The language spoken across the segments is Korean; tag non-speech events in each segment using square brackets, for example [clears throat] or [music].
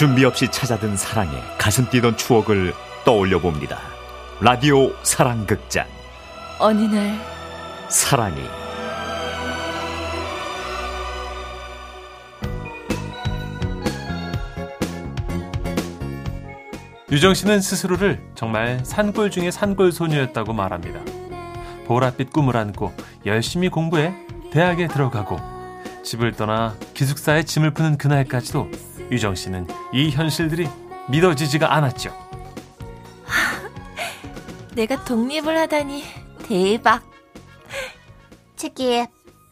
준비 없이 찾아든 사랑에 가슴 뛰던 추억을 떠올려 봅니다. 라디오 사랑극장 어느 날 사랑이 유정 씨는 스스로를 정말 산골 중의 산골 소녀였다고 말합니다. 보랏빛 꿈을 안고 열심히 공부해 대학에 들어가고 집을 떠나 기숙사에 짐을 푸는 그날까지도 유정 씨는 이 현실들이 믿어지지가 않았죠. [laughs] 내가 독립을 하다니 대박. 책기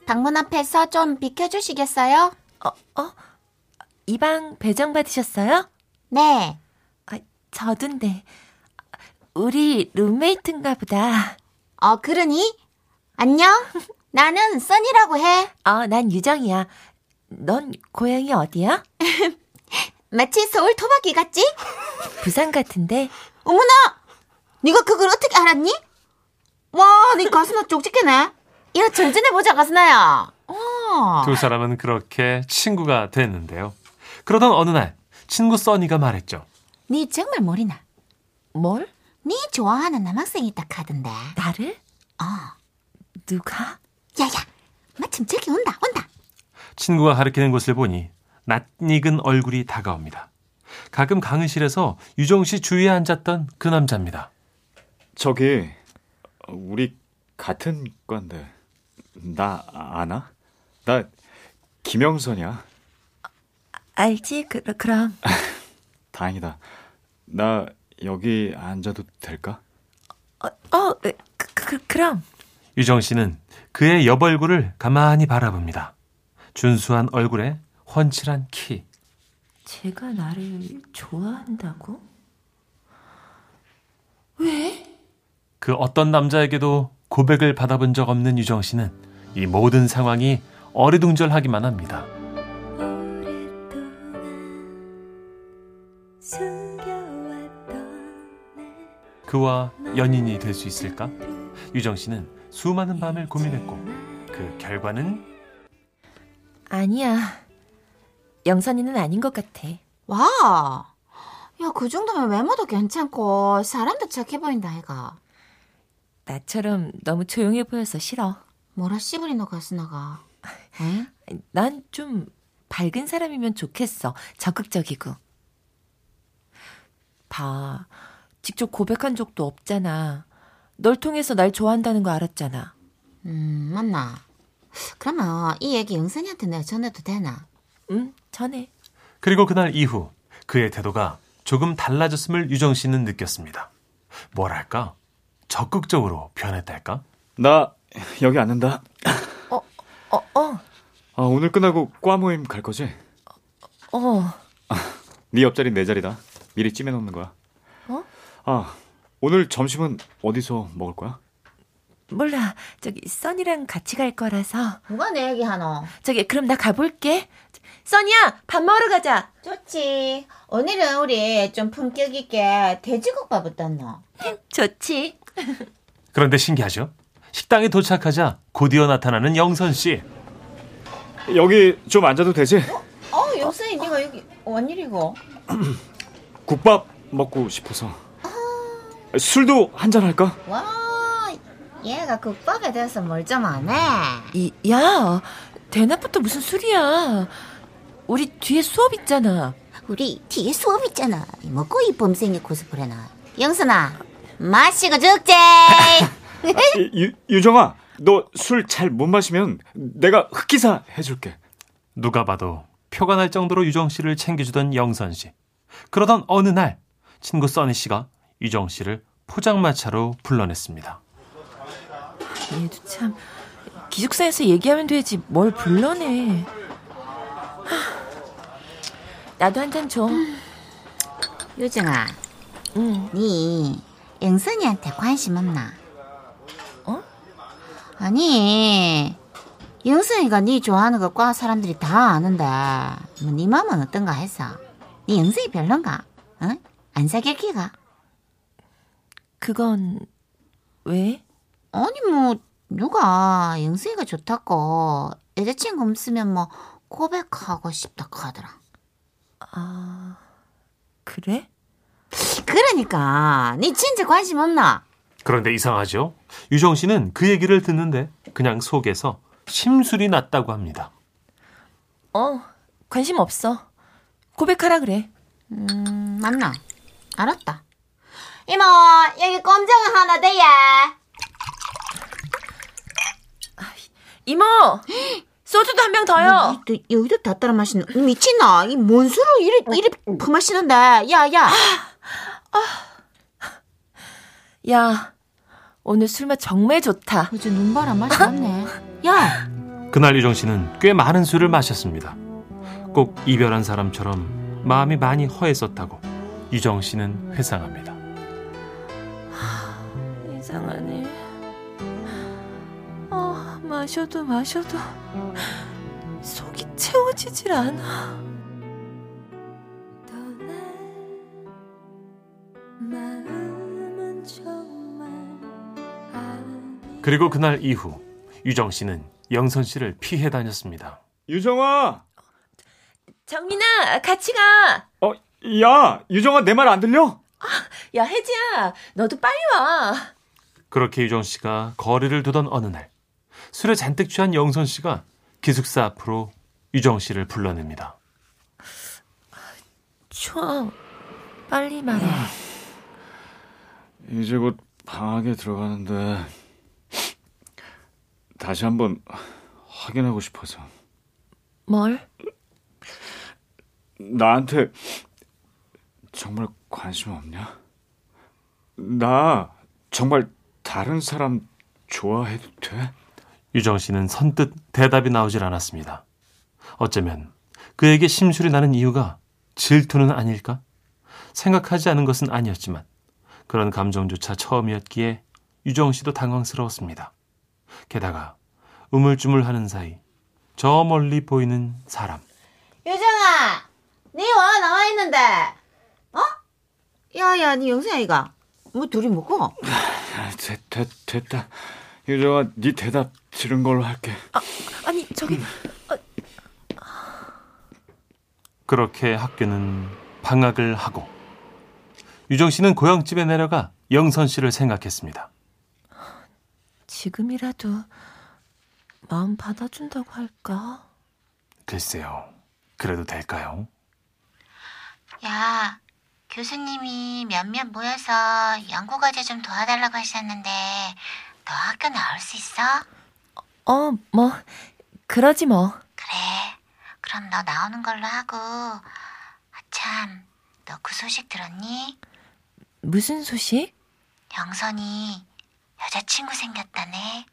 방문 앞에서 좀 비켜주시겠어요? 어, 어? 이 방 배정 받으셨어요? 네. 아, 저던데. 우리 룸메이트인가 보다. 어, 그러니? 안녕? [laughs] 나는 써니라고 해. 어, 난 유정이야. 넌 고향이 어디야? [laughs] 마치 서울 토박이 같지? [laughs] 부산 같은데. 어머나! 네가 그걸 어떻게 알았니? 와, 네 가슴나 쪽집게네. 이거 전전해 보자, 가슴나야. 어. 두 사람은 그렇게 친구가 됐는데요. 그러던 어느 날 친구 써니가 말했죠. 네 정말 모르나? 뭘? 네 좋아하는 남학생이 있다 카던데. 나를? 어. 누가? 야야, 마침 저기 온다, 온다. 친구가 가리키는 곳을 보니 낯익은 얼굴이 다가옵니다. 가끔 강의실에서 유정 씨 주위에 앉았던 그 남자입니다. 저기 우리 같은 과인데 나 아나? 나 김영선이야. 알지? 그, 그럼. [laughs] 다행이다. 나 여기 앉아도 될까? 어, 어 그, 그, 그럼. 유정 씨는 그의 옆 얼굴을 가만히 바라봅니다. 준수한 얼굴에 훤칠한 키. 제가 나를 좋아한다고? 왜? 그 어떤 남자에게도 고백을 받아본 적 없는 유정 씨는 이 모든 상황이 어리둥절하기만 합니다. 그와 연인이 될 수 있을까? 유정 씨는 수많은 밤을 고민했고 그 결과는 아니야. 영선이는 아닌 것 같아. 와. 야, 그 정도면 외모도 괜찮고 사람도 착해 보인다, 애가. 나처럼 너무 조용해 보여서 싫어. 뭐라 씨부리 너 가스나가. 에? [laughs] 난좀 밝은 사람이면 좋겠어. 적극적이고. 봐. 직접 고백한 적도 없잖아. 널 통해서 날 좋아한다는 거 알았잖아. 음, 맞나? 그러면 이 얘기 영선이한테 내가 전해도 되나? 응, 전해. 그리고 그날 이후 그의 태도가 조금 달라졌음을 유정 씨는 느꼈습니다. 뭐랄까 적극적으로 변했달까? 나 여기 앉는다. 어, 어, 아, 오늘 끝나고 과 모임 갈 거지? 어. 네 옆자리 내 자리다. 미리 찜해 놓는 거야. 어? 아, 오늘 점심은 어디서 먹을 거야? 몰라. 저기 써니랑 같이 갈 거라서. 누가 내 얘기 하노? 저기 그럼 나 가볼게. 써니야, 밥 먹으러 가자. 좋지. 오늘은 우리 좀 품격 있게 돼지국밥 어떻노? 좋지. 그런데 신기하죠? 식당에 도착하자 곧이어 나타나는 영선 씨. 여기 좀 앉아도 되지? 어, 영선이 네가 여기 웬일이고? [clears throat] 국밥 먹고 싶어서. 술도 한잔 할까? 와, 얘가 국밥에 대해서 뭘 좀 아네. 이, 야, 대낮부터 무슨 술이야. 우리 뒤에 수업 있잖아. 우리 뒤에 수업 있잖아. 먹고 이 범생이 코스프레나. 영선아, 마시고 죽지. [laughs] 유, 유정아, 너 술 잘 못 마시면 내가 흑기사 해줄게. 누가 봐도 표가 날 정도로 유정 씨를 챙겨주던 영선 씨. 그러던 어느 날 친구 써니 씨가 유정 씨를 포장마차로 불러냈습니다. 얘도 참 기숙사에서 얘기하면 되지 뭘 불러내. 하, 나도 한 잔 줘. 유정아, 응. 네 영선이한테 관심 없나? 어? 아니, 영선이가 네 좋아하는 거 과 사람들이 다 아는데 뭐네 마음은 어떤가 해서. 네 영선이 별론가? 응? 안 사귈 기가? 그건 왜? 아니 뭐 누가 영수이가 좋다고 여자친구 없으면 뭐 고백하고 싶다 하더라. 아, 그래? 그러니까 니 진짜 관심 없나? 그런데 이상하죠? 유정 씨는 그 얘기를 듣는데 그냥 속에서 심술이 났다고 합니다. 어, 관심 없어. 고백하라 그래. 음, 맞나? 알았다. 이모, 여기 꼼장 하나 돼예. 이모! [gasps] 소주도 한 병 더요! 또 여기도 다 따라 마시는 미친나? 이뭔 술을 이리 이리 퍼마시는데? 야, 야. 야, 오늘 술맛 정말 좋다. 어제 눈바람 맛이 났네. 야, 그날 유정 씨는 꽤 많은 술을 마셨습니다. 꼭 이별한 사람처럼 마음이 많이 허했었다고 유정 씨는 회상합니다. 이상하네. 어, 마셔도 마셔도 속이 채워지질 않아. 그리고 그날 이후 유정 씨는 영선 씨를 피해 다녔습니다. 유정아! 정민아, 같이 가! 어, 야, 유정아 내 말 안 들려? 야, 혜지야, 너도 빨리 와. 그렇게 유정 씨가 거리를 두던 어느 날 술에 잔뜩 취한 영선 씨가 기숙사 앞으로 유정 씨를 불러냅니다. 추워. 빨리 말해. 이제 곧 방학에 들어가는데 다시 한번 확인하고 싶어서 뭘? 나한테 정말 관심 없냐? 나 정말 다른 사람 좋아해도 돼? 유정 씨는 선뜻 대답이 나오질 않았습니다. 어쩌면 그에게 심술이 나는 이유가 질투는 아닐까? 생각하지 않은 것은 아니었지만 그런 감정조차 처음이었기에 유정 씨도 당황스러웠습니다. 게다가 우물쭈물하는 사이 저 멀리 보이는 사람. 유정아, 니와 나와 있는데, 어? 야, 야, 니 영생 아이가? 뭐 둘이 먹고? 아, 됐, 됐, 됐다. 유정아, 네 대답 들은 걸로 할게. 아니, 저기, 그렇게 학교는 방학을 하고 유정 씨는 고향집에 내려가 영선 씨를 생각했습니다. 지금이라도 마음 받아준다고 할까? 글쎄요. 그래도 될까요? 야, 교수님이 몇몇 모여서 연구 과제 좀 도와달라고 하셨는데, 너 학교 나올 수 있어? 어, 뭐, 그러지 뭐. 그래. 그럼 너 나오는 걸로 하고, 아, 참, 너 그 소식 들었니? 무슨 소식? 영선이 여자친구 생겼다네.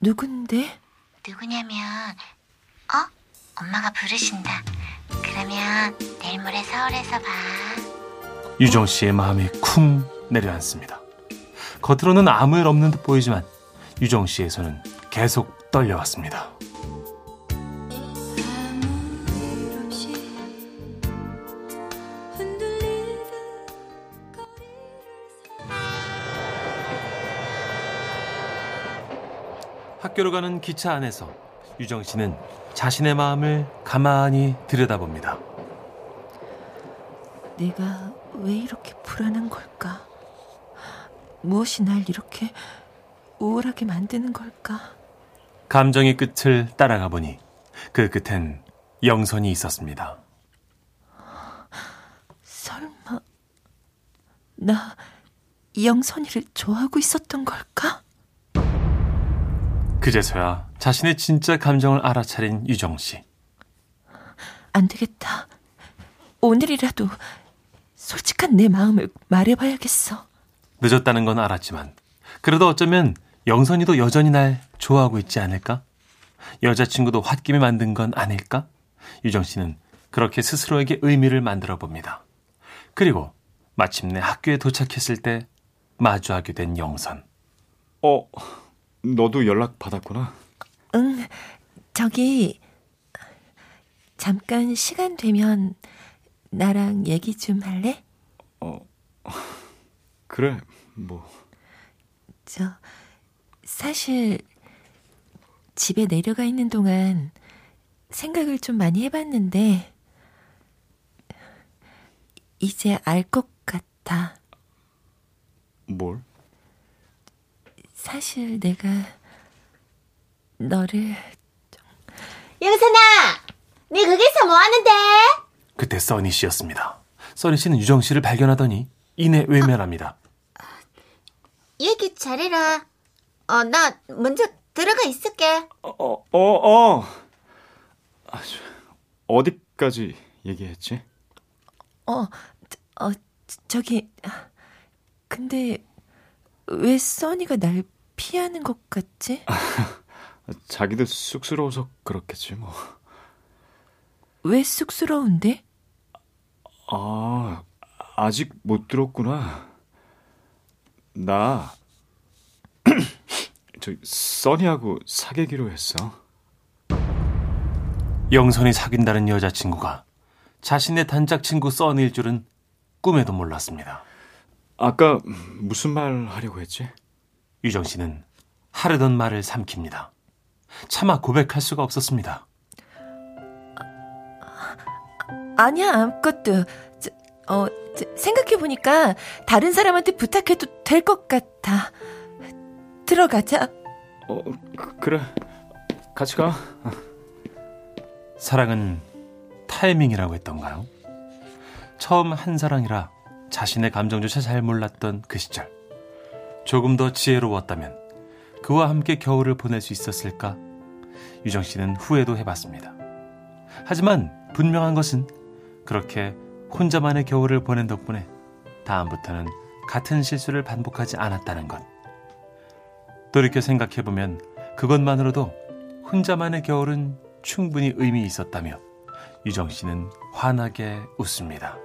누군데? 누구냐면, 어? 엄마가 부르신다. 그러면 내일 모레 서울에서 봐. 유정 씨의 마음이 쿵 내려앉습니다. 겉으로는 아무 일 없는 듯 보이지만 유정 손은 계속 떨려왔습니다. 학교로 가는 기차 안에서 유정 씨는 자신의 마음을 가만히 들여다봅니다. 내가 왜 이렇게 불안한 걸까? 무엇이 날 이렇게 우울하게 만드는 걸까? 감정의 끝을 따라가 보니 그 끝엔 영선이 있었습니다. 설마 나 영선이를 좋아하고 있었던 걸까? 그제서야 자신의 진짜 감정을 알아차린 유정 씨. 안 되겠다. 오늘이라도 솔직한 내 마음을 말해봐야겠어. 늦었다는 건 알았지만 그래도 어쩌면 영선이도 여전히 날 좋아하고 있지 않을까? 여자친구도 홧김에 만든 건 아닐까? 유정 씨는 그렇게 스스로에게 의미를 만들어 봅니다. 그리고 마침내 학교에 도착했을 때 마주하게 된 영선. 어, 너도 연락 받았구나. 응, 저기 잠깐 시간 되면 나랑 얘기 좀 할래? 어, 그래, 뭐. 저 사실 집에 내려가 있는 동안 생각을 좀 많이 해봤는데, 이제 알 것 같아. 뭘? 사실 내가 너를 영선아, 네 거기서 뭐 하는데? 그때 써니 씨였습니다. 써니 씨는 유정 씨를 발견하더니 이내 외면합니다. 얘기 잘해라. 어, 나 먼저 들어가 있을게. 어, 어, 어. 아, 저, 어디까지 얘기했지? 어, 어, 저기, 근데 왜 써니가 날 피하는 것 같지? [laughs] 자기도 쑥스러워서 그렇겠지 뭐. 왜 쑥스러운데? 아, 아직 못 들었구나. 나, [clears throat] 저, 써니하고 사귀기로 했어. 영선이 사귄다는 여자친구가 자신의 단짝 친구 써니일 줄은 꿈에도 몰랐습니다. 아까 무슨 말 하려고 했지? 유정 씨는 하려던 말을 삼킵니다. 차마 고백할 수가 없었습니다. 아니야, 아무것도. 저, 어, 저, 생각해보니까 다른 사람한테 부탁해도 될 것 같아. 들어가자. 어, 그, 그래. 같이 가. 사랑은 타이밍이라고 했던가요? 처음 한 사랑이라 자신의 감정조차 잘 몰랐던 그 시절. 조금 더 지혜로웠다면 그와 함께 겨울을 보낼 수 있었을까? 유정 씨는 후회도 해봤습니다. 하지만 분명한 것은 그렇게 혼자만의 겨울을 보낸 덕분에 다음부터는 같은 실수를 반복하지 않았다는 것. 돌이켜 생각해보면 그것만으로도 혼자만의 겨울은 충분히 의미 있었다며 유정 씨는 환하게 웃습니다.